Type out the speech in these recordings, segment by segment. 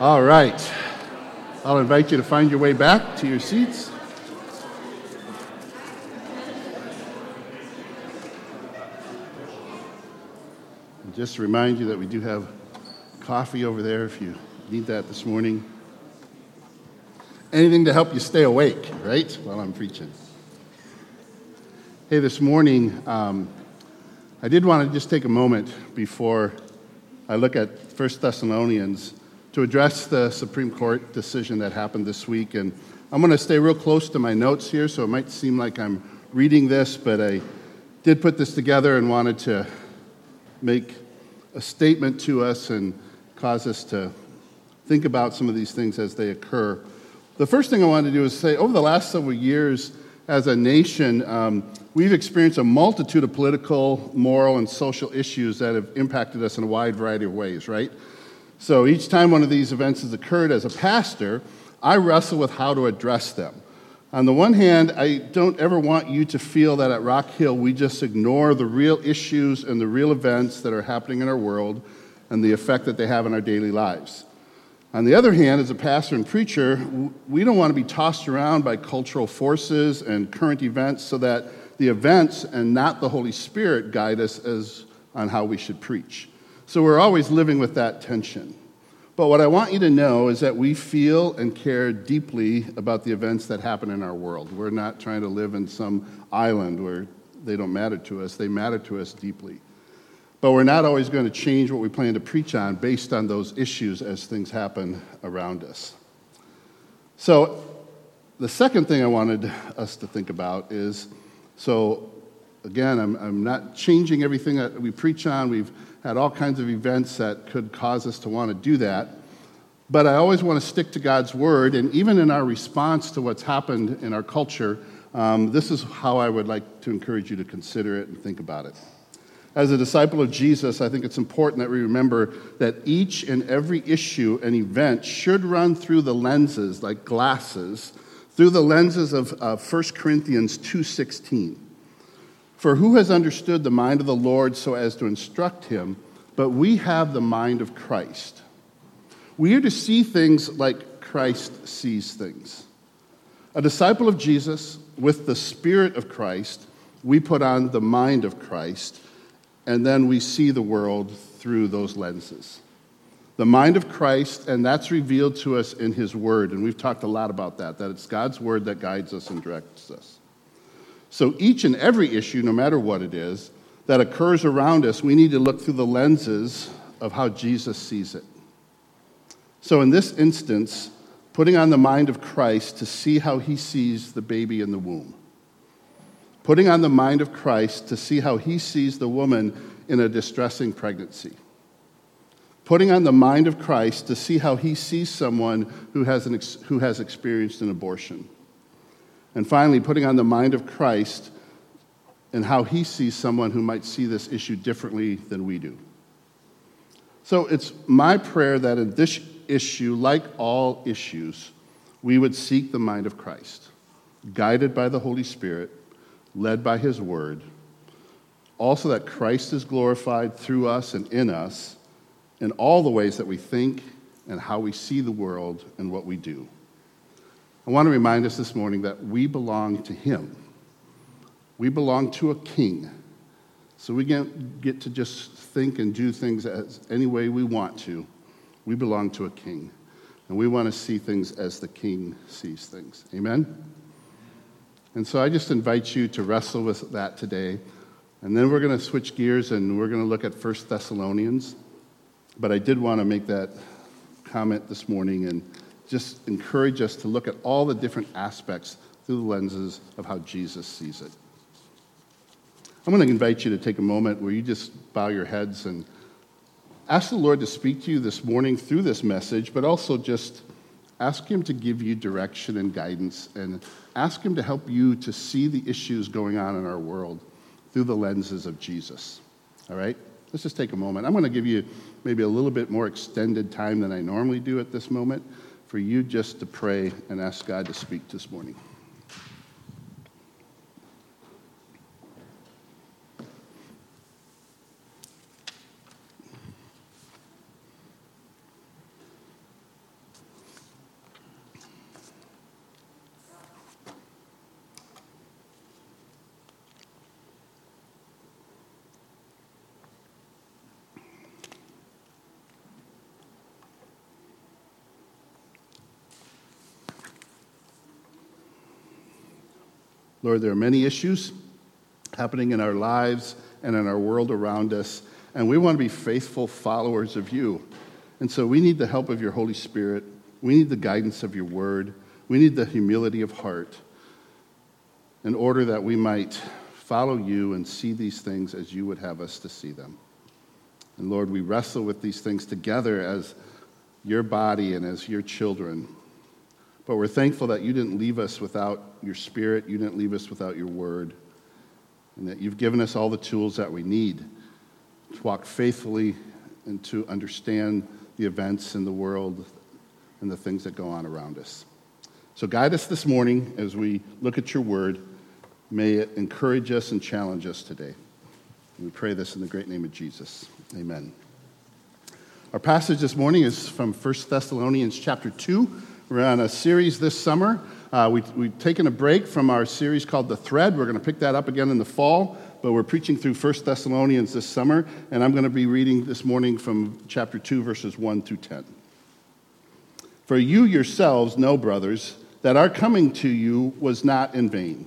All right. I'll invite you to find your way back to your seats. And just to remind you that we do have coffee over there if you need that this morning. Anything to help you stay awake, right, while I'm preaching. Hey, this morning, um, I did want to just take a moment before I look at 1 Thessalonians to address the Supreme Court decision that happened this week. And I'm going to stay real close to my notes here, so it might seem like I'm reading this, but I did put this together and wanted to make a statement to us and cause us to think about some of these things as they occur. The first thing I wanted to do is say over the last several years, as a nation, um, we've experienced a multitude of political, moral, and social issues that have impacted us in a wide variety of ways, right? So each time one of these events has occurred as a pastor, I wrestle with how to address them. On the one hand, I don't ever want you to feel that at Rock Hill we just ignore the real issues and the real events that are happening in our world and the effect that they have on our daily lives. On the other hand, as a pastor and preacher, we don't want to be tossed around by cultural forces and current events so that the events and not the Holy Spirit guide us as on how we should preach. So we're always living with that tension. But what I want you to know is that we feel and care deeply about the events that happen in our world. We're not trying to live in some island where they don't matter to us, they matter to us deeply. But we're not always going to change what we plan to preach on based on those issues as things happen around us. So, the second thing I wanted us to think about is so, again, I'm, I'm not changing everything that we preach on. We've had all kinds of events that could cause us to want to do that. But I always want to stick to God's word, and even in our response to what's happened in our culture, um, this is how I would like to encourage you to consider it and think about it. As a disciple of Jesus, I think it's important that we remember that each and every issue and event should run through the lenses, like glasses, through the lenses of uh, 1 Corinthians 2:16. For who has understood the mind of the Lord so as to instruct him? But we have the mind of Christ. We are to see things like Christ sees things. A disciple of Jesus with the Spirit of Christ, we put on the mind of Christ, and then we see the world through those lenses. The mind of Christ, and that's revealed to us in His Word, and we've talked a lot about that, that it's God's Word that guides us and directs us. So each and every issue, no matter what it is, that occurs around us, we need to look through the lenses of how Jesus sees it. So in this instance, putting on the mind of Christ to see how he sees the baby in the womb. Putting on the mind of Christ to see how he sees the woman in a distressing pregnancy. Putting on the mind of Christ to see how he sees someone who has, an ex- who has experienced an abortion and finally, putting on the mind of Christ and how he sees someone who might see this issue differently than we do. So it's my prayer that in this issue, like all issues, we would seek the mind of Christ, guided by the Holy Spirit, led by his word. Also, that Christ is glorified through us and in us in all the ways that we think and how we see the world and what we do. I want to remind us this morning that we belong to Him. We belong to a king. So we can't get to just think and do things as any way we want to. We belong to a king. And we want to see things as the king sees things. Amen? And so I just invite you to wrestle with that today. And then we're going to switch gears and we're going to look at 1 Thessalonians. But I did want to make that comment this morning and just encourage us to look at all the different aspects through the lenses of how Jesus sees it. I'm going to invite you to take a moment where you just bow your heads and ask the Lord to speak to you this morning through this message, but also just ask Him to give you direction and guidance and ask Him to help you to see the issues going on in our world through the lenses of Jesus. All right? Let's just take a moment. I'm going to give you maybe a little bit more extended time than I normally do at this moment for you just to pray and ask God to speak this morning. Lord, there are many issues happening in our lives and in our world around us, and we want to be faithful followers of you. And so we need the help of your Holy Spirit. We need the guidance of your word. We need the humility of heart in order that we might follow you and see these things as you would have us to see them. And Lord, we wrestle with these things together as your body and as your children. But we're thankful that you didn't leave us without your spirit, you didn't leave us without your word, and that you've given us all the tools that we need to walk faithfully and to understand the events in the world and the things that go on around us. So guide us this morning as we look at your word. May it encourage us and challenge us today. We pray this in the great name of Jesus. Amen. Our passage this morning is from 1 Thessalonians chapter 2. We're on a series this summer. Uh, we, we've taken a break from our series called The Thread. We're going to pick that up again in the fall, but we're preaching through 1 Thessalonians this summer, and I'm going to be reading this morning from chapter 2, verses 1 through 10. For you yourselves know, brothers, that our coming to you was not in vain.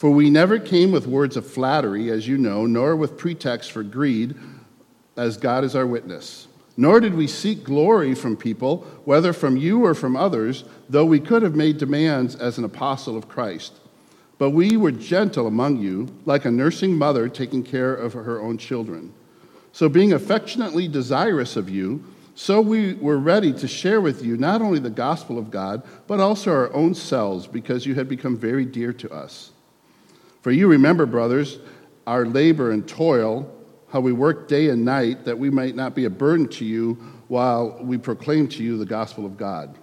For we never came with words of flattery, as you know, nor with pretext for greed, as God is our witness. Nor did we seek glory from people, whether from you or from others, though we could have made demands as an apostle of Christ. But we were gentle among you, like a nursing mother taking care of her own children. So, being affectionately desirous of you, so we were ready to share with you not only the gospel of God, but also our own selves, because you had become very dear to us. For you remember, brothers, our labor and toil, how we work day and night, that we might not be a burden to you while we proclaim to you the gospel of God.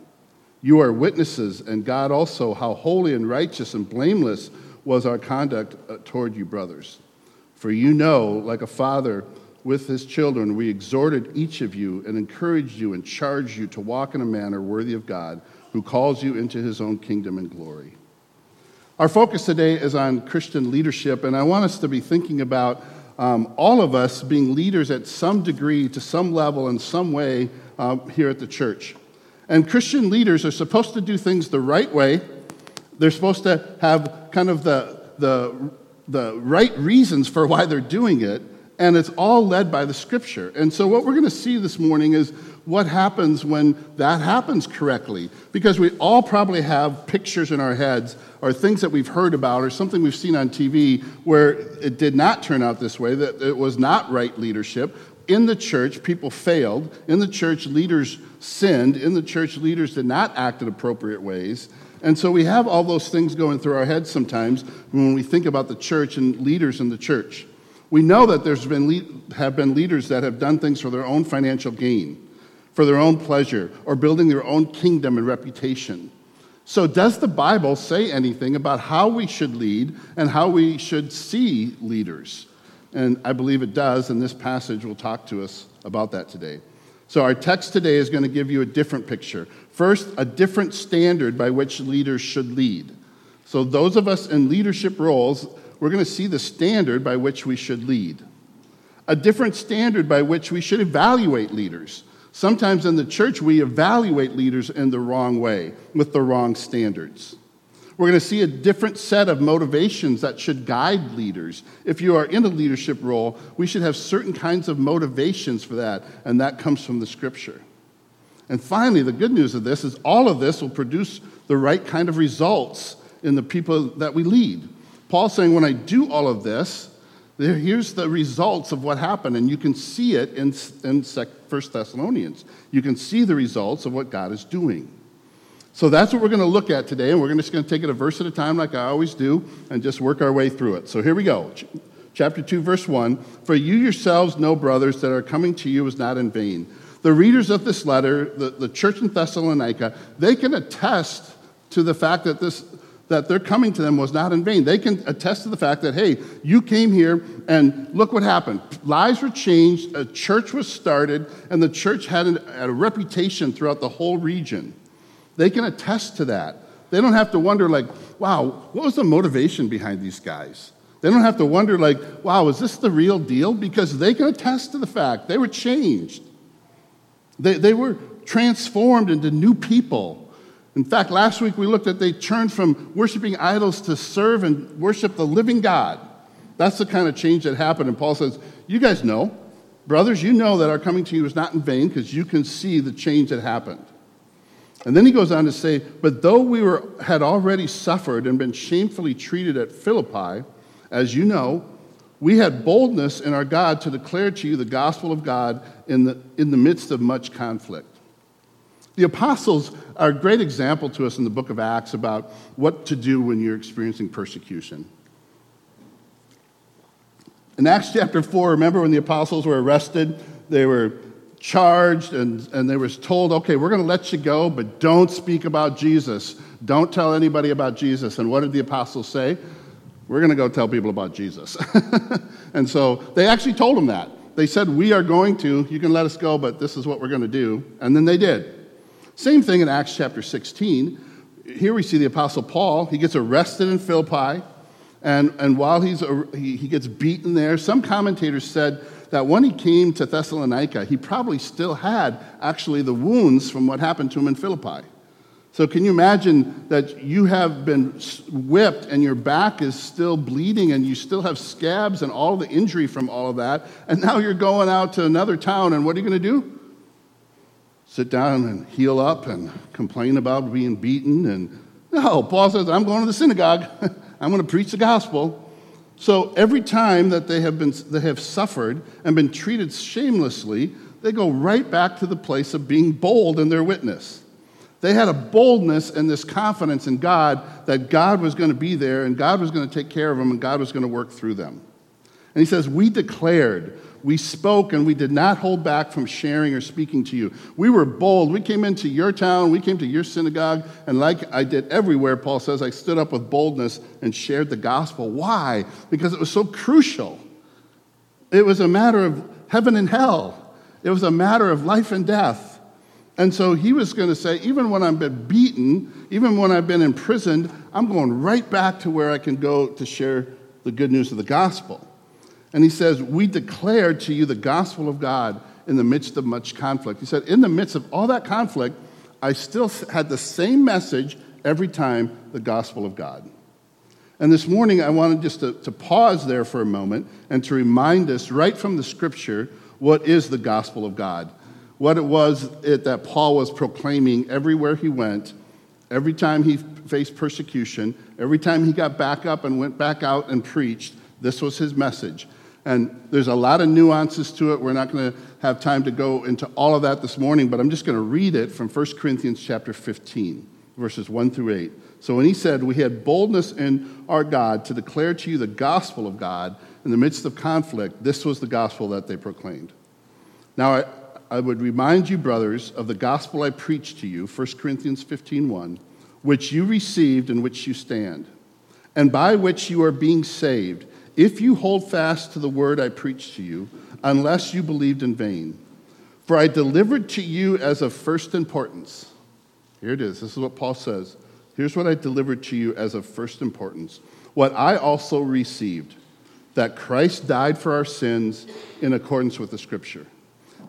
You are witnesses, and God also, how holy and righteous and blameless was our conduct uh, toward you, brothers. For you know, like a father with his children, we exhorted each of you and encouraged you and charged you to walk in a manner worthy of God, who calls you into his own kingdom and glory. Our focus today is on Christian leadership, and I want us to be thinking about um, all of us being leaders at some degree, to some level, in some way uh, here at the church. And Christian leaders are supposed to do things the right way. They're supposed to have kind of the, the, the right reasons for why they're doing it, and it's all led by the scripture. And so, what we're going to see this morning is what happens when that happens correctly. Because we all probably have pictures in our heads or things that we've heard about or something we've seen on TV where it did not turn out this way, that it was not right leadership. In the church, people failed. In the church, leaders sinned. In the church, leaders did not act in appropriate ways. And so we have all those things going through our heads sometimes when we think about the church and leaders in the church. We know that there's been have been leaders that have done things for their own financial gain for their own pleasure or building their own kingdom and reputation. So, does the Bible say anything about how we should lead and how we should see leaders? And I believe it does, and this passage will talk to us about that today. So, our text today is going to give you a different picture. First, a different standard by which leaders should lead. So, those of us in leadership roles, we're going to see the standard by which we should lead. A different standard by which we should evaluate leaders. Sometimes in the church, we evaluate leaders in the wrong way, with the wrong standards. We're going to see a different set of motivations that should guide leaders. If you are in a leadership role, we should have certain kinds of motivations for that, and that comes from the scripture. And finally, the good news of this is all of this will produce the right kind of results in the people that we lead. Paul's saying, when I do all of this, here's the results of what happened, and you can see it in, in 1 Thessalonians. You can see the results of what God is doing. So that's what we're going to look at today, and we're just going to take it a verse at a time, like I always do, and just work our way through it. So here we go. Chapter 2, verse 1 For you yourselves know, brothers, that our coming to you is not in vain. The readers of this letter, the, the church in Thessalonica, they can attest to the fact that this that their coming to them was not in vain. They can attest to the fact that, hey, you came here and look what happened. Lives were changed, a church was started, and the church had a reputation throughout the whole region. They can attest to that. They don't have to wonder, like, wow, what was the motivation behind these guys? They don't have to wonder, like, wow, is this the real deal? Because they can attest to the fact they were changed. They, they were transformed into new people. In fact, last week we looked at they turned from worshiping idols to serve and worship the living God. That's the kind of change that happened. And Paul says, You guys know, brothers, you know that our coming to you is not in vain because you can see the change that happened. And then he goes on to say, But though we were, had already suffered and been shamefully treated at Philippi, as you know, we had boldness in our God to declare to you the gospel of God in the, in the midst of much conflict. The apostles are a great example to us in the book of Acts about what to do when you're experiencing persecution. In Acts chapter 4, remember when the apostles were arrested? They were charged and, and they were told, okay, we're going to let you go, but don't speak about Jesus. Don't tell anybody about Jesus. And what did the apostles say? We're going to go tell people about Jesus. and so they actually told them that. They said, We are going to, you can let us go, but this is what we're going to do. And then they did. Same thing in Acts chapter 16. Here we see the Apostle Paul. He gets arrested in Philippi, and, and while he's, he, he gets beaten there, some commentators said that when he came to Thessalonica, he probably still had actually the wounds from what happened to him in Philippi. So, can you imagine that you have been whipped and your back is still bleeding and you still have scabs and all the injury from all of that, and now you're going out to another town, and what are you going to do? Sit down and heal up and complain about being beaten. And no, Paul says, I'm going to the synagogue. I'm going to preach the gospel. So every time that they have, been, they have suffered and been treated shamelessly, they go right back to the place of being bold in their witness. They had a boldness and this confidence in God that God was going to be there and God was going to take care of them and God was going to work through them. And he says, We declared we spoke and we did not hold back from sharing or speaking to you. We were bold. We came into your town, we came to your synagogue, and like I did everywhere, Paul says, I stood up with boldness and shared the gospel. Why? Because it was so crucial. It was a matter of heaven and hell, it was a matter of life and death. And so he was going to say, even when I've been beaten, even when I've been imprisoned, I'm going right back to where I can go to share the good news of the gospel. And he says, We declared to you the gospel of God in the midst of much conflict. He said, In the midst of all that conflict, I still had the same message every time the gospel of God. And this morning, I wanted just to, to pause there for a moment and to remind us right from the scripture what is the gospel of God. What it was it, that Paul was proclaiming everywhere he went, every time he faced persecution, every time he got back up and went back out and preached, this was his message. And there's a lot of nuances to it. We're not going to have time to go into all of that this morning, but I'm just going to read it from 1 Corinthians chapter 15, verses 1 through 8. So when he said, We had boldness in our God to declare to you the gospel of God in the midst of conflict, this was the gospel that they proclaimed. Now, I, I would remind you, brothers, of the gospel I preached to you, 1 Corinthians 15, 1, which you received and which you stand, and by which you are being saved if you hold fast to the word I preached to you, unless you believed in vain. For I delivered to you as of first importance. Here it is. This is what Paul says. Here's what I delivered to you as of first importance. What I also received that Christ died for our sins in accordance with the scripture,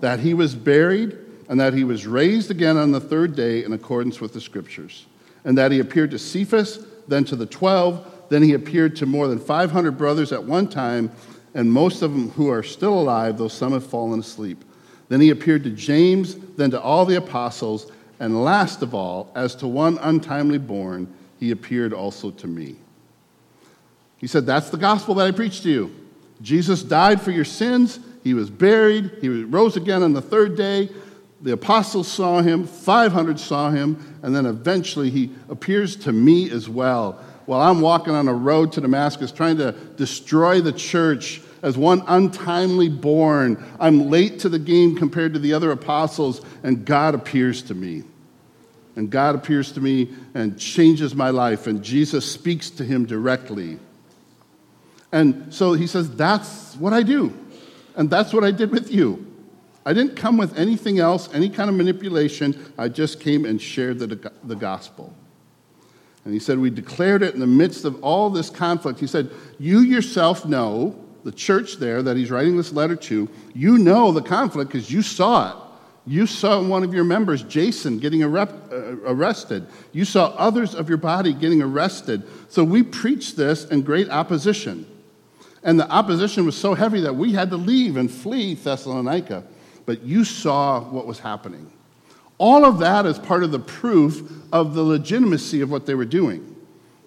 that he was buried, and that he was raised again on the third day in accordance with the scriptures, and that he appeared to Cephas, then to the twelve. Then he appeared to more than 500 brothers at one time, and most of them who are still alive, though some have fallen asleep. Then he appeared to James, then to all the apostles, and last of all, as to one untimely born, he appeared also to me. He said, That's the gospel that I preached to you. Jesus died for your sins. He was buried. He rose again on the third day. The apostles saw him. 500 saw him. And then eventually he appears to me as well while I'm walking on a road to Damascus trying to destroy the church as one untimely born. I'm late to the game compared to the other apostles, and God appears to me. and God appears to me and changes my life, and Jesus speaks to him directly. And so he says, That's what I do. And that's what I did with you. I didn't come with anything else, any kind of manipulation. I just came and shared the, the gospel. And he said, We declared it in the midst of all this conflict. He said, You yourself know, the church there that he's writing this letter to, you know the conflict because you saw it. You saw one of your members, Jason, getting uh, arrested. You saw others of your body getting arrested. So we preached this in great opposition. And the opposition was so heavy that we had to leave and flee Thessalonica. But you saw what was happening. All of that is part of the proof of the legitimacy of what they were doing.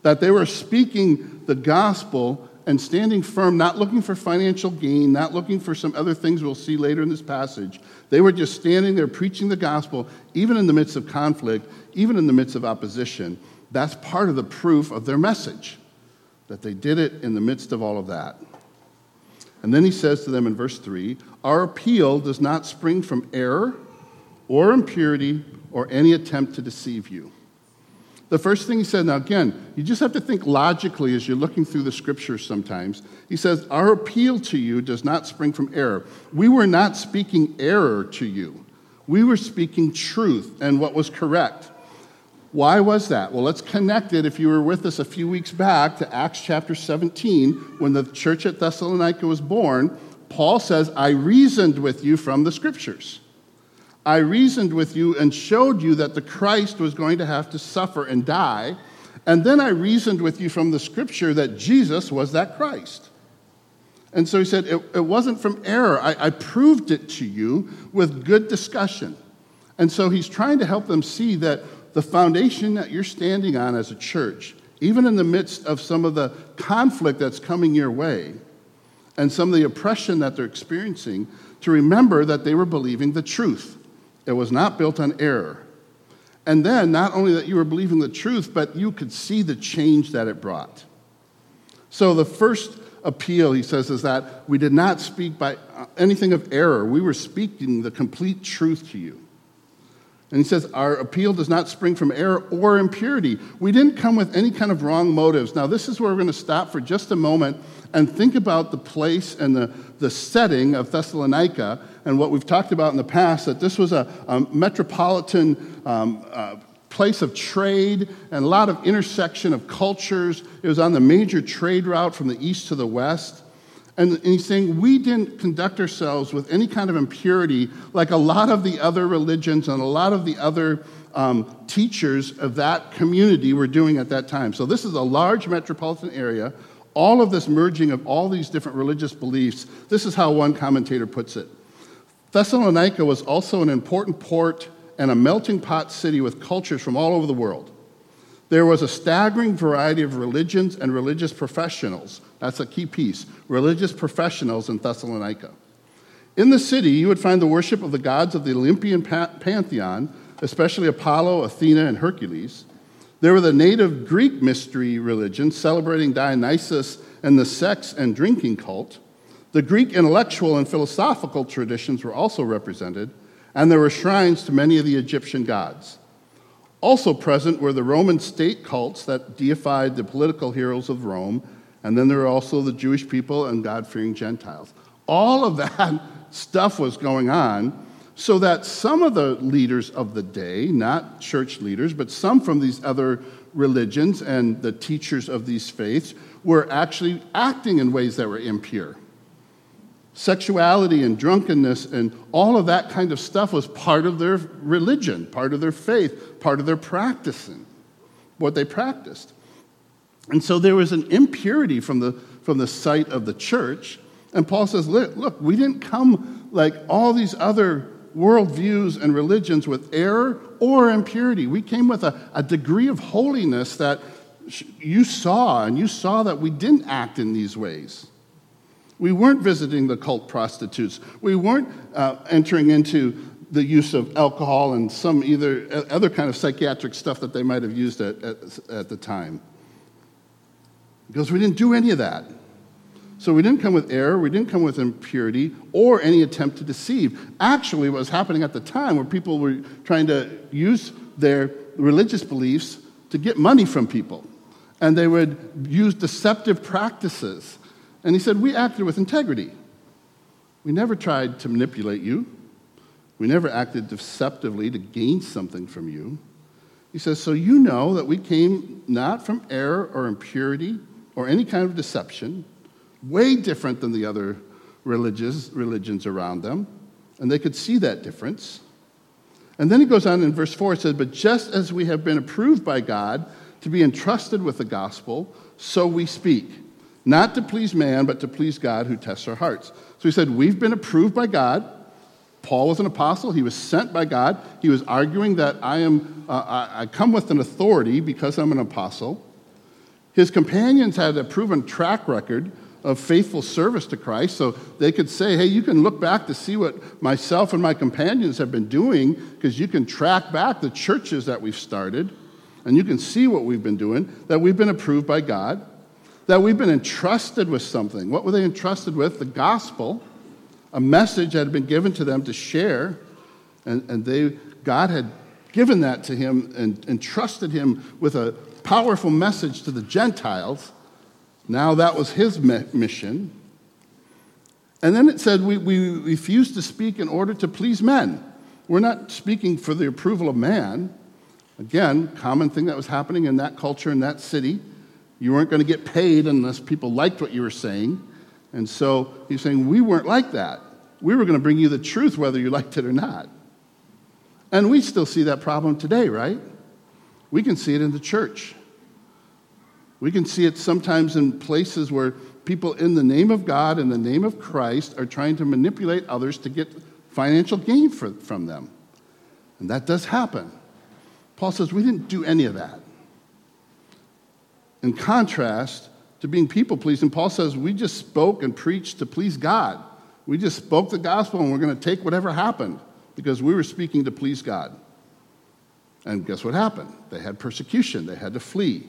That they were speaking the gospel and standing firm, not looking for financial gain, not looking for some other things we'll see later in this passage. They were just standing there preaching the gospel, even in the midst of conflict, even in the midst of opposition. That's part of the proof of their message, that they did it in the midst of all of that. And then he says to them in verse 3 Our appeal does not spring from error or impurity or any attempt to deceive you. The first thing he said, now again, you just have to think logically as you're looking through the scriptures sometimes. He says, Our appeal to you does not spring from error. We were not speaking error to you, we were speaking truth and what was correct. Why was that? Well, let's connect it, if you were with us a few weeks back, to Acts chapter 17, when the church at Thessalonica was born. Paul says, I reasoned with you from the scriptures. I reasoned with you and showed you that the Christ was going to have to suffer and die. And then I reasoned with you from the scripture that Jesus was that Christ. And so he said, It, it wasn't from error. I, I proved it to you with good discussion. And so he's trying to help them see that the foundation that you're standing on as a church, even in the midst of some of the conflict that's coming your way and some of the oppression that they're experiencing, to remember that they were believing the truth. It was not built on error. And then, not only that you were believing the truth, but you could see the change that it brought. So, the first appeal, he says, is that we did not speak by uh, anything of error. We were speaking the complete truth to you. And he says, Our appeal does not spring from error or impurity. We didn't come with any kind of wrong motives. Now, this is where we're going to stop for just a moment and think about the place and the, the setting of Thessalonica and what we've talked about in the past that this was a, a metropolitan um, uh, place of trade and a lot of intersection of cultures. It was on the major trade route from the east to the west. And, he's saying we didn't conduct ourselves with any kind of impurity like a lot of the other religions and a lot of the other um, teachers of that community were doing at that time. So, this is a large metropolitan area, all of this merging of all these different religious beliefs. This is how one commentator puts it Thessalonica was also an important port and a melting pot city with cultures from all over the world. There was a staggering variety of religions and religious professionals. That's a key piece religious professionals in Thessalonica. In the city, you would find the worship of the gods of the Olympian pantheon, especially Apollo, Athena, and Hercules. There were the native Greek mystery religions celebrating Dionysus and the sex and drinking cult. The Greek intellectual and philosophical traditions were also represented, and there were shrines to many of the Egyptian gods. Also present were the Roman state cults that deified the political heroes of Rome, and then there were also the Jewish people and God fearing Gentiles. All of that stuff was going on, so that some of the leaders of the day, not church leaders, but some from these other religions and the teachers of these faiths, were actually acting in ways that were impure sexuality and drunkenness and all of that kind of stuff was part of their religion, part of their faith, part of their practicing, what they practiced. And so there was an impurity from the, from the site of the church. And Paul says, look, look, we didn't come like all these other worldviews and religions with error or impurity. We came with a, a degree of holiness that you saw, and you saw that we didn't act in these ways. We weren't visiting the cult prostitutes. We weren't uh, entering into the use of alcohol and some either uh, other kind of psychiatric stuff that they might have used at, at, at the time. Because we didn't do any of that. So we didn't come with error, we didn't come with impurity or any attempt to deceive. Actually, what was happening at the time where people were trying to use their religious beliefs to get money from people. And they would use deceptive practices. And he said, We acted with integrity. We never tried to manipulate you. We never acted deceptively to gain something from you. He says, So you know that we came not from error or impurity or any kind of deception, way different than the other religious, religions around them. And they could see that difference. And then he goes on in verse 4, it says, But just as we have been approved by God to be entrusted with the gospel, so we speak, not to please man, but to please God who tests our hearts. So he said, We've been approved by God. Paul was an apostle. He was sent by God. He was arguing that I am, uh, I, come with an authority because I'm an apostle. His companions had a proven track record of faithful service to Christ, so they could say, hey, you can look back to see what myself and my companions have been doing, because you can track back the churches that we've started, and you can see what we've been doing, that we've been approved by God, that we've been entrusted with something. What were they entrusted with? The gospel, a message that had been given to them to share, and, and they, God had given that to him and entrusted him with a powerful message to the Gentiles now that was his mission. And then it said, we, we refuse to speak in order to please men. We're not speaking for the approval of man. Again, common thing that was happening in that culture, in that city. You weren't going to get paid unless people liked what you were saying. And so he's saying, we weren't like that. We were going to bring you the truth whether you liked it or not. And we still see that problem today, right? We can see it in the church. We can see it sometimes in places where people, in the name of God, in the name of Christ, are trying to manipulate others to get financial gain for, from them. And that does happen. Paul says, We didn't do any of that. In contrast to being people pleasing, Paul says, We just spoke and preached to please God. We just spoke the gospel and we're going to take whatever happened because we were speaking to please God. And guess what happened? They had persecution, they had to flee.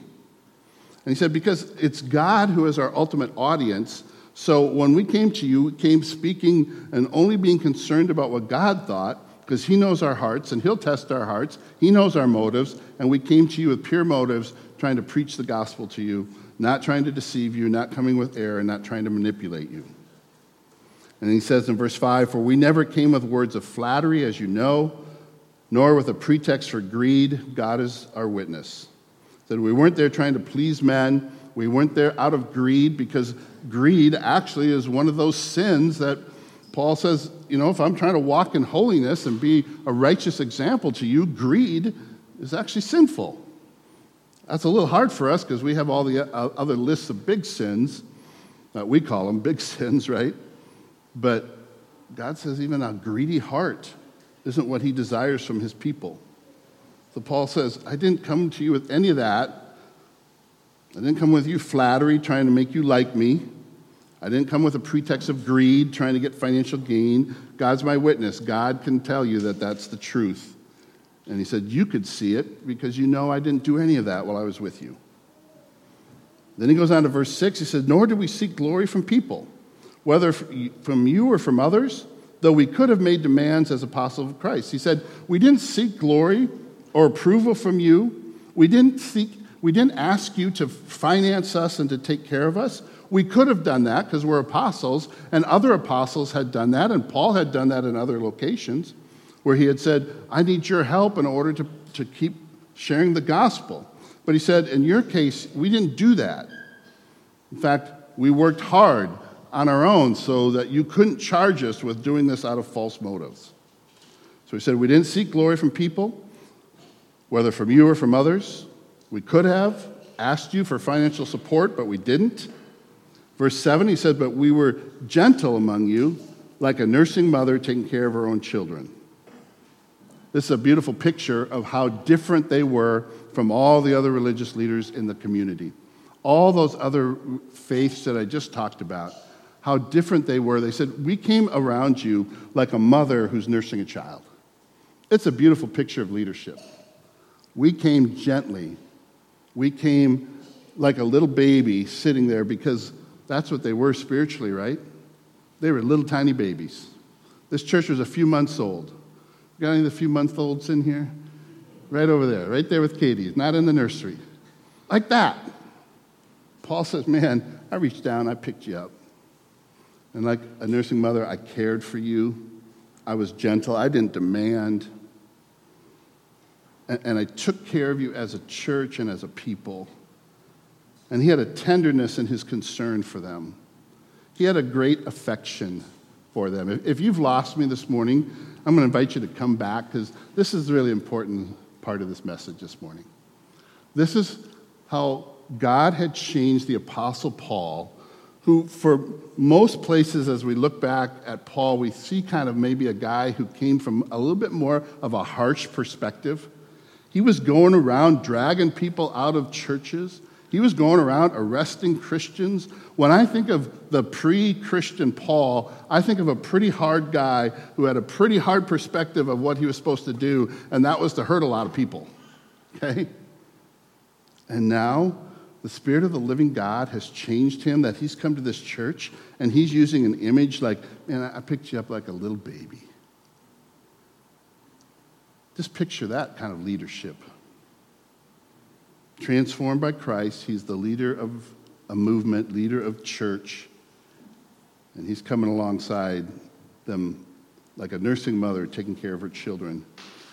And he said, Because it's God who is our ultimate audience. So when we came to you, we came speaking and only being concerned about what God thought, because He knows our hearts and He'll test our hearts. He knows our motives. And we came to you with pure motives, trying to preach the gospel to you, not trying to deceive you, not coming with error, and not trying to manipulate you. And he says in verse 5 For we never came with words of flattery, as you know, nor with a pretext for greed. God is our witness. That we weren't there trying to please men. We weren't there out of greed because greed actually is one of those sins that Paul says, you know, if I'm trying to walk in holiness and be a righteous example to you, greed is actually sinful. That's a little hard for us because we have all the uh, other lists of big sins that we call them big sins, right? But God says even a greedy heart isn't what he desires from his people. So Paul says, I didn't come to you with any of that. I didn't come with you flattery, trying to make you like me. I didn't come with a pretext of greed, trying to get financial gain. God's my witness. God can tell you that that's the truth. And he said, You could see it because you know I didn't do any of that while I was with you. Then he goes on to verse 6. He said, Nor did we seek glory from people, whether from you or from others, though we could have made demands as apostles of Christ. He said, We didn't seek glory or approval from you. We didn't seek, we didn't ask you to finance us and to take care of us. We could have done that because we're apostles, and other apostles had done that, and Paul had done that in other locations where he had said, I need your help in order to, to keep sharing the gospel. But he said, in your case, we didn't do that. In fact, we worked hard on our own so that you couldn't charge us with doing this out of false motives. So he said, We didn't seek glory from people whether from you or from others. We could have asked you for financial support, but we didn't. Verse 7, he said, But we were gentle among you, like a nursing mother taking care of her own children. This is a beautiful picture of how different they were from all the other religious leaders in the community. All those other faiths that I just talked about, how different they were. They said, We came around you like a mother who's nursing a child. It's a beautiful picture of leadership. We came gently. We came like a little baby sitting there because that's what they were spiritually, right? They were little tiny babies. This church was a few months old. Got any of the few month olds in here? right over there, right there with Katie, not in the nursery. Like that. Paul says, Man, I reached down, I picked you up. And like a nursing mother, I cared for you. I was gentle, I didn't demand. And, and I took care of you as a church and as a people. And he had a tenderness in his concern for them. He had a great affection for them. If, you've lost me this morning, I'm going to invite you to come back because this is a really important part of this message this morning. This is how God had changed the Apostle Paul, who, for most places, as we look back at Paul, we see kind of maybe a guy who came from a little bit more of a harsh perspective. He was going around dragging people out of churches. He was going around arresting Christians. When I think of the pre Christian Paul, I think of a pretty hard guy who had a pretty hard perspective of what he was supposed to do, and that was to hurt a lot of people. Okay? And now the Spirit of the living God has changed him, that he's come to this church and he's using an image like, man, I picked you up like a little baby. Just picture that kind of leadership. Transformed by Christ, he's the leader of a movement, leader of church, and he's coming alongside them like a nursing mother taking care of her children.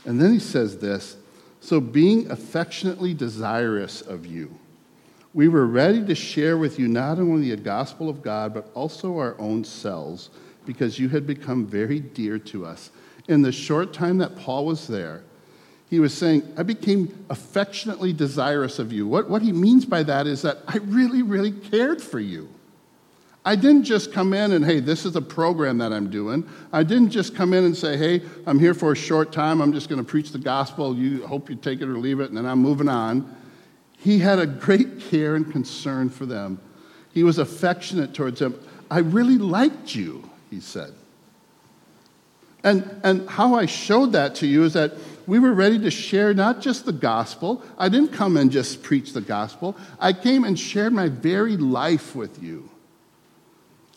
And then he says this So, being affectionately desirous of you, we were ready to share with you not only the gospel of God, but also our own selves, because you had become very dear to us. In the short time that Paul was there, he was saying, I became affectionately desirous of you. What, what he means by that is that I really, really cared for you. I didn't just come in and, hey, this is a program that I'm doing. I didn't just come in and say, hey, I'm here for a short time. I'm just going to preach the gospel. You hope you take it or leave it, and then I'm moving on. He had a great care and concern for them. He was affectionate towards them. I really liked you, he said. And, and how I showed that to you is that we were ready to share not just the gospel. I didn't come and just preach the gospel. I came and shared my very life with you.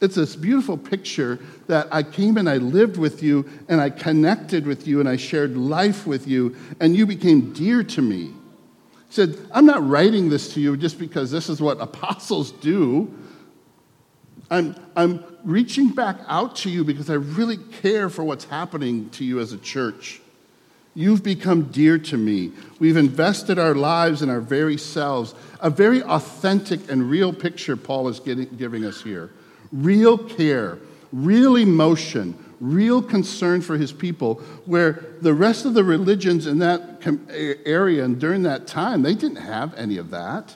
It's this beautiful picture that I came and I lived with you and I connected with you and I shared life with you and you became dear to me. He said, I'm not writing this to you just because this is what apostles do. I'm, I'm reaching back out to you because I really care for what's happening to you as a church. You've become dear to me. We've invested our lives in our very selves. A very authentic and real picture Paul is getting, giving us here. Real care, real emotion, real concern for his people, where the rest of the religions in that area and during that time, they didn't have any of that.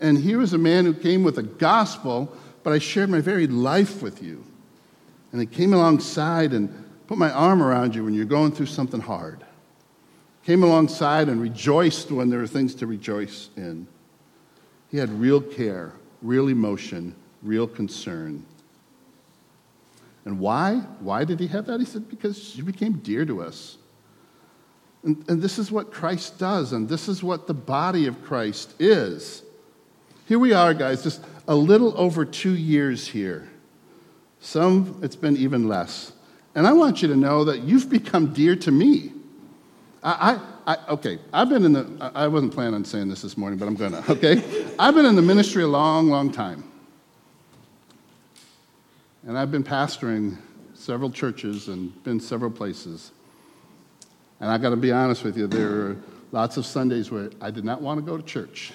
And here was a man who came with a gospel, but I shared my very life with you. And I came alongside and put my arm around you when you're going through something hard came alongside and rejoiced when there were things to rejoice in. He had real care, real emotion, real concern. And why? Why did he have that? He said, because she became dear to us. And, and this is what Christ does, and this is what the body of Christ is. Here we are, guys, just a little over two years here. Some, it's been even less. And I want you to know that you've become dear to me. I, I, okay, I've been in the, I wasn't planning on saying this this morning, but I'm gonna, okay? I've been in the ministry a long, long time. And I've been pastoring several churches and been several places. And I gotta be honest with you, there are lots of Sundays where I did not want to go to church.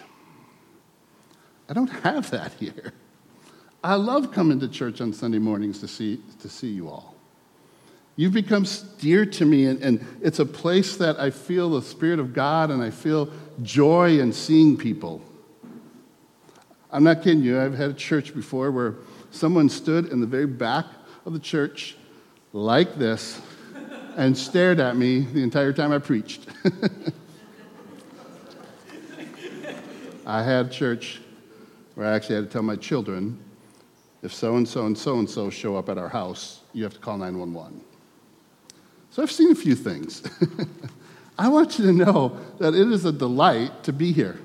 I don't have that here. I love coming to church on Sunday mornings to see, to see you all. You've become dear to me, and, and it's a place that I feel the Spirit of God and I feel joy in seeing people. I'm not kidding you. I've had a church before where someone stood in the very back of the church like this and stared at me the entire time I preached. I had church where I actually had to tell my children if so and so and so and so show up at our house, you have to call 911. So I've seen a few things. I want you to know that it is a delight to be here.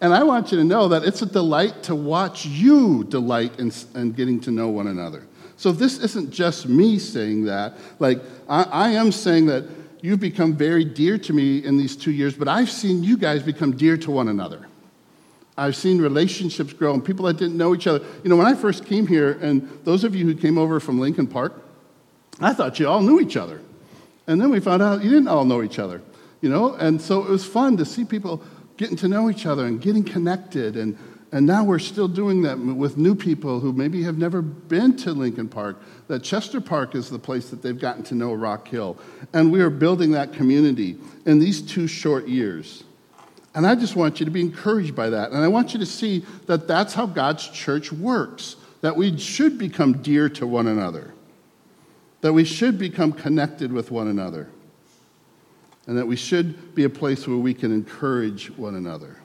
And I want you to know that it's a delight to watch you delight in, in getting to know one another. So this isn't just me saying that. Like, I, I am saying that you've become very dear to me in these two years, but I've seen you guys become dear to one another. I've seen relationships grow and people that didn't know each other. You know, when I first came here, and those of you who came over from Lincoln Park, I thought you all knew each other. And then we found out you didn't all know each other, you know? And so it was fun to see people getting to know each other and getting connected. And, and now we're still doing that with new people who maybe have never been to Lincoln Park. That Chester Park is the place that they've gotten to know Rock Hill. And we are building that community in these two short years. And I just want you to be encouraged by that. And I want you to see that that's how God's church works, that we should become dear to one another, that we should become connected with one another and that we should be a place where we can encourage one another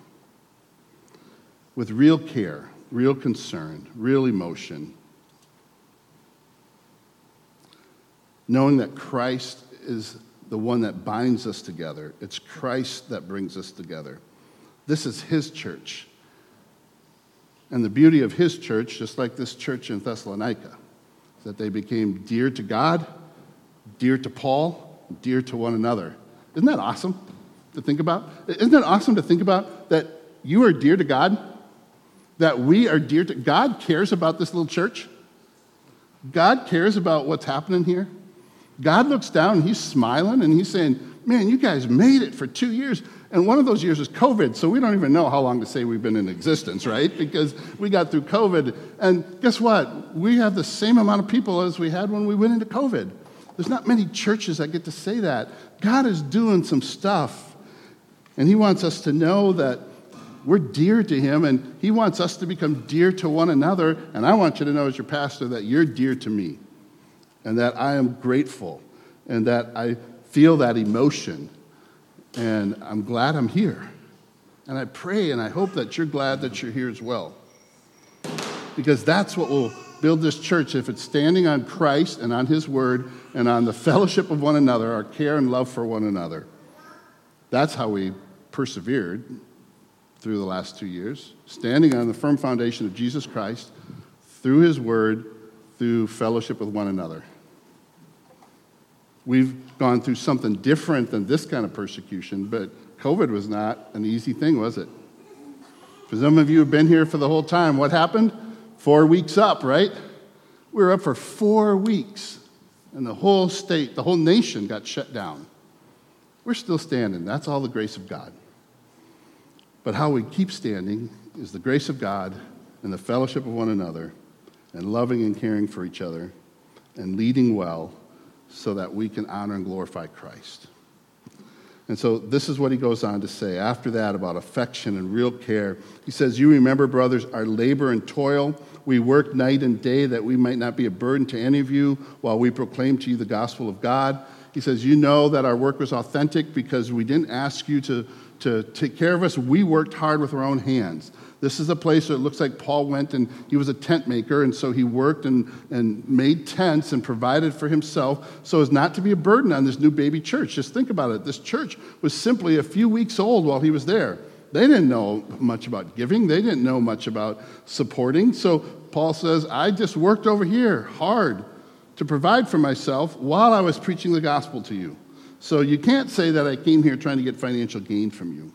with real care, real concern, real emotion, knowing that Christ is the one that binds us together. It's Christ that brings us together. This is His church. And the beauty of His church, just like this church in Thessalonica, that they became dear to God, dear to Paul, dear to one another. Isn't that awesome to think about? Isn't that awesome to think about that you are dear to God? That we are dear to God cares about this little church. God cares about what's happening here. God looks down and he's smiling and he's saying, Man, you guys made it for two years. And one of those years was COVID, so we don't even know how long to say we've been in existence, right? Because we got through COVID. And guess what? We have the same amount of people as we had when we went into COVID. There's not many churches that get to say that. God is doing some stuff, and He wants us to know that we're dear to Him, and He wants us to become dear to one another. And I want you to know, as your pastor, that you're dear to me, and that I am grateful, and that I feel that emotion, and I'm glad I'm here. And I pray and I hope that you're glad that you're here as well. Because that's what will build this church if it's standing on Christ and on His Word and on the fellowship of one another, our care and love for one another. That's how we persevered through the last two years, standing on the firm foundation of Jesus Christ through His Word, through fellowship with one another. We've gone through something different than this kind of persecution, but COVID was not an easy thing, was it? For some of you who've been here for the whole time, what happened? Four weeks up, right? We were up for four weeks, and the whole state, the whole nation got shut down. We're still standing. That's all the grace of God. But how we keep standing is the grace of God and the fellowship of one another, and loving and caring for each other, and leading well so that we can honor and glorify Christ. And so this is what he goes on to say after that about affection and real care. He says, You remember, brothers, our labor and toil. We work night and day that we might not be a burden to any of you while we proclaim to you the gospel of God. He says, You know that our work was authentic because we didn't ask you to, to take care of us. We worked hard with our own hands. This is a place where it looks like Paul went and he was a tent maker, and so he worked and, and made tents and provided for himself so as not to be a burden on this new baby church. Just think about it. This church was simply a few weeks old while he was there. They didn't know much about giving, they didn't know much about supporting. So Paul says, I just worked over here hard to provide for myself while I was preaching the gospel to you. So you can't say that I came here trying to get financial gain from you.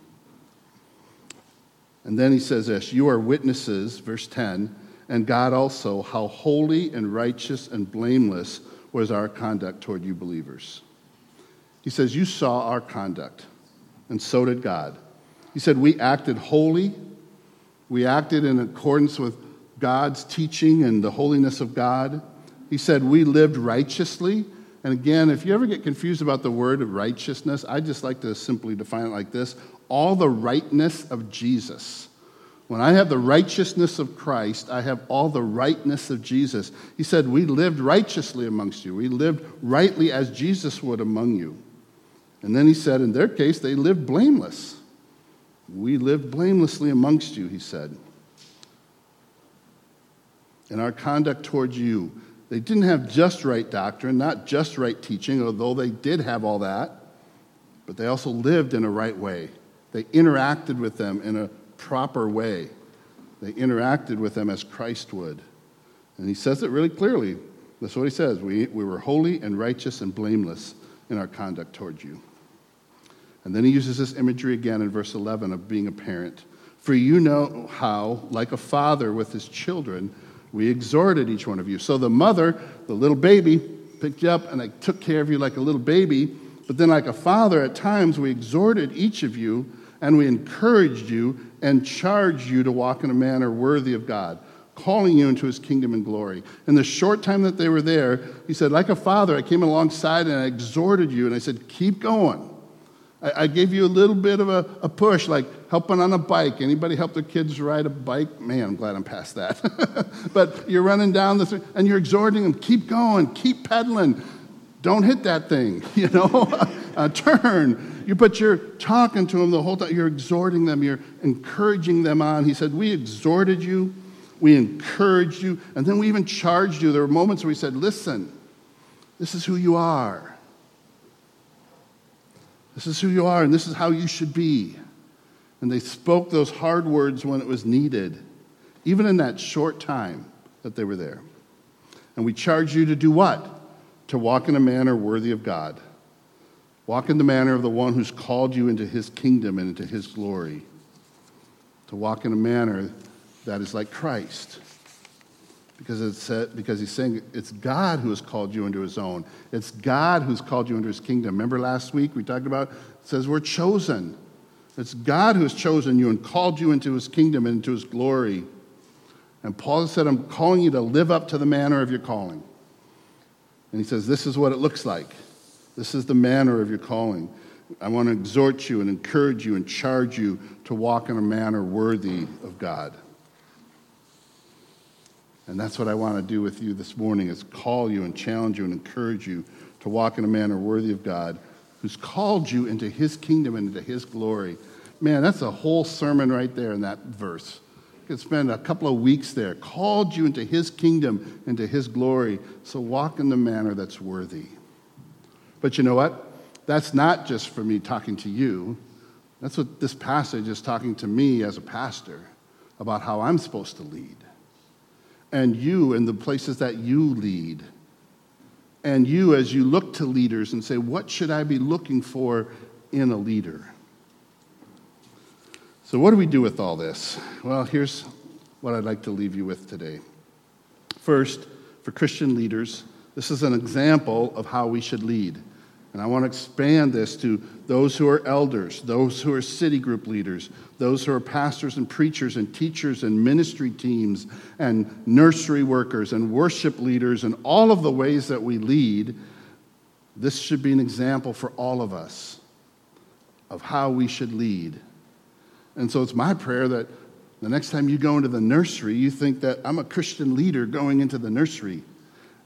And then he says this You are witnesses, verse 10, and God also, how holy and righteous and blameless was our conduct toward you believers. He says, You saw our conduct, and so did God. He said, We acted holy, we acted in accordance with God's teaching and the holiness of God. He said, We lived righteously. And again, if you ever get confused about the word righteousness, I just like to simply define it like this all the rightness of Jesus. When I have the righteousness of Christ, I have all the rightness of Jesus. He said, We lived righteously amongst you. We lived rightly as Jesus would among you. And then he said, In their case, they lived blameless. We lived blamelessly amongst you, he said. In our conduct towards you, they didn't have just right doctrine, not just right teaching, although they did have all that, but they also lived in a right way. They interacted with them in a proper way. They interacted with them as Christ would. And he says it really clearly. That's what he says. We, we were holy and righteous and blameless in our conduct towards you. And then he uses this imagery again in verse 11 of being a parent. For you know how, like a father with his children, we exhorted each one of you. So the mother, the little baby, picked you up and I took care of you like a little baby. But then, like a father, at times we exhorted each of you and we encouraged you and charged you to walk in a manner worthy of God, calling you into his kingdom and glory. In the short time that they were there, he said, like a father, I came alongside and I exhorted you and I said, keep going. I, gave you a little bit of a, push, like helping on a bike. Anybody help their kids ride a bike? Man, I'm glad I'm past that. but you're running down the th- and you're exhorting them, keep going, keep pedaling. Don't hit that thing, you know, uh, turn. You, but you're talking to them the whole time. You're exhorting them. You're encouraging them on. He said, We exhorted you. We encouraged you. And then we even charged you. There were moments where we said, Listen, this is who you are. This is who you are, and this is how you should be. And they spoke those hard words when it was needed, even in that short time that they were there. And we charge you to do what? To walk in a manner worthy of God. Walk in the manner of the one who's called you into his kingdom and into his glory. To walk in a manner that is like Christ because, it's, uh, because he's saying it's God who has called you into his own. It's God who's called you into his kingdom. Remember last week we talked about, it says we're chosen. It's God who has chosen you and called you into his kingdom and into his glory. And Paul said, I'm calling you to live up to the manner of your calling. And he says, This is what it looks like. This is the manner of your calling. I want to exhort you and encourage you and charge you to walk in a manner worthy of God. And that's what I want to do with you this morning is call you and challenge you and encourage you to walk in a manner worthy of God who's called you into his kingdom and into his glory. Man, that's a whole sermon right there in that verse. You could spend a couple of weeks there. Called you into his kingdom, into his glory. So walk in the manner that's worthy. But you know what? That's not just for me talking to you. That's what this passage is talking to me as a pastor about how I'm supposed to lead and you and the places that you lead. And you, as you look to leaders and say, What should I be looking for in a leader? So, what do we do with all this? Well, here's what I'd like to leave you with today. First, for Christian leaders, this is an example of how we should lead. And I want to expand this to those who are elders, those who are city group leaders, those who are pastors and preachers and teachers and ministry teams and nursery workers and worship leaders and all of the ways that we lead. This should be an example for all of us of how we should lead. And so it's my prayer that the next time you go into the nursery, you think that I'm a Christian leader going into the nursery.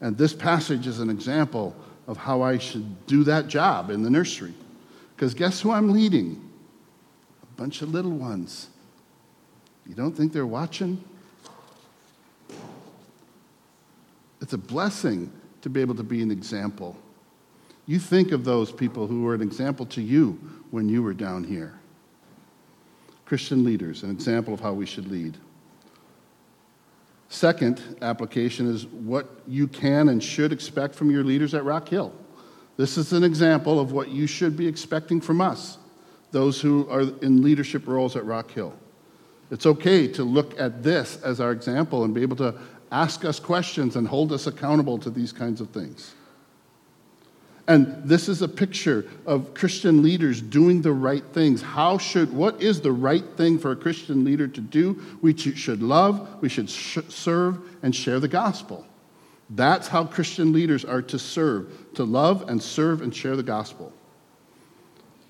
And this passage is an example of how I should do that job in the nursery. Because guess who I'm leading? A bunch of little ones. You don't think they're watching? It's a blessing to be able to be an example. You think of those people who were an example to you when you were down here. Christian leaders, an example of how we should lead. Second application is what you can and should expect from your leaders at Rock Hill. This is an example of what you should be expecting from us, those who are in leadership roles at Rock Hill. It's okay to look at this as our example and be able to ask us questions and hold us accountable to these kinds of things. And this is a picture of Christian leaders doing the right things. How should, what is the right thing for a Christian leader to do? We should love, we should sh- serve, and share the gospel. That's how Christian leaders are to serve, to love and serve and share the gospel.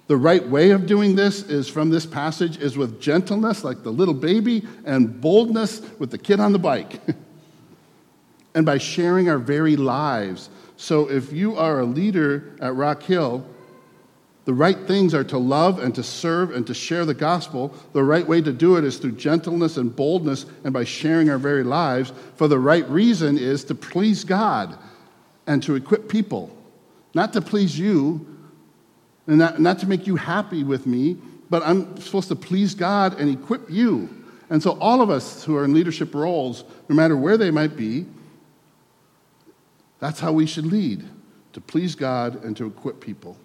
The right way of doing this is from this passage is with gentleness, like the little baby, and boldness with the kid on the bike. and by sharing our very lives so if you are a leader at Rock Hill, the right things are to love and to serve and to share the gospel. The right way to do it is through gentleness and boldness and by sharing our very lives. For the right reason is to please God and to equip people, not to please you and not, not to make you happy with me, but I'm supposed to please God and equip you. And so, all of us who are in leadership roles, no matter where they might be, that's how we should lead to please God and to equip people.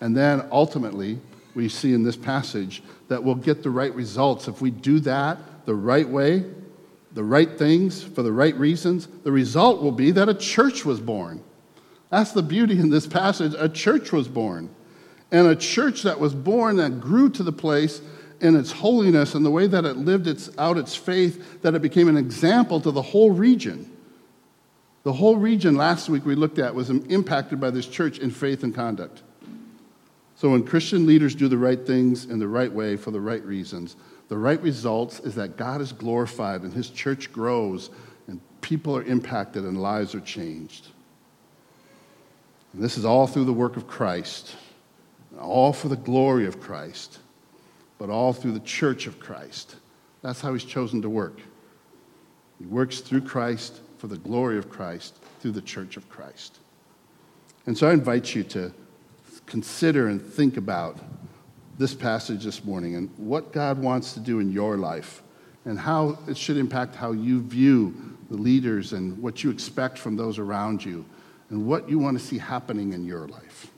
And then ultimately, we see in this passage that we'll get the right results. If we do that the right way, the right things for the right reasons, the result will be that a church was born. That's the beauty in this passage. A church was born. And a church that was born that grew to the place in its holiness and the way that it lived its, out its faith that it became an example to the whole region. The whole region last week we looked at was impacted by this church in faith and conduct. So when Christian leaders do the right things in the right way for the right reasons, the right results is that God is glorified and his church grows and people are impacted and lives are changed. And this is all through the work of Christ, all for the glory of Christ, but all through the church of Christ. That's how he's chosen to work. He works through Christ for the glory of Christ through the church of Christ. And so I invite you to consider and think about this passage this morning and what God wants to do in your life and how it should impact how you view the leaders and what you expect from those around you and what you want to see happening in your life.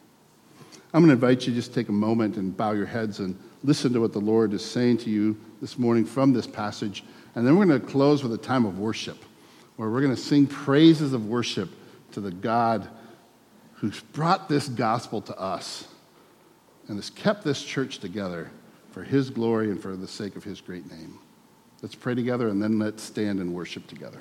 I'm going to invite you to just take a moment and bow your heads and listen to what the Lord is saying to you this morning from this passage. And then we're going to close with a time of worship where we're going to sing praises of worship to the God who's brought this gospel to us and has kept this church together for his glory and for the sake of his great name. Let's pray together and then let's stand and worship together.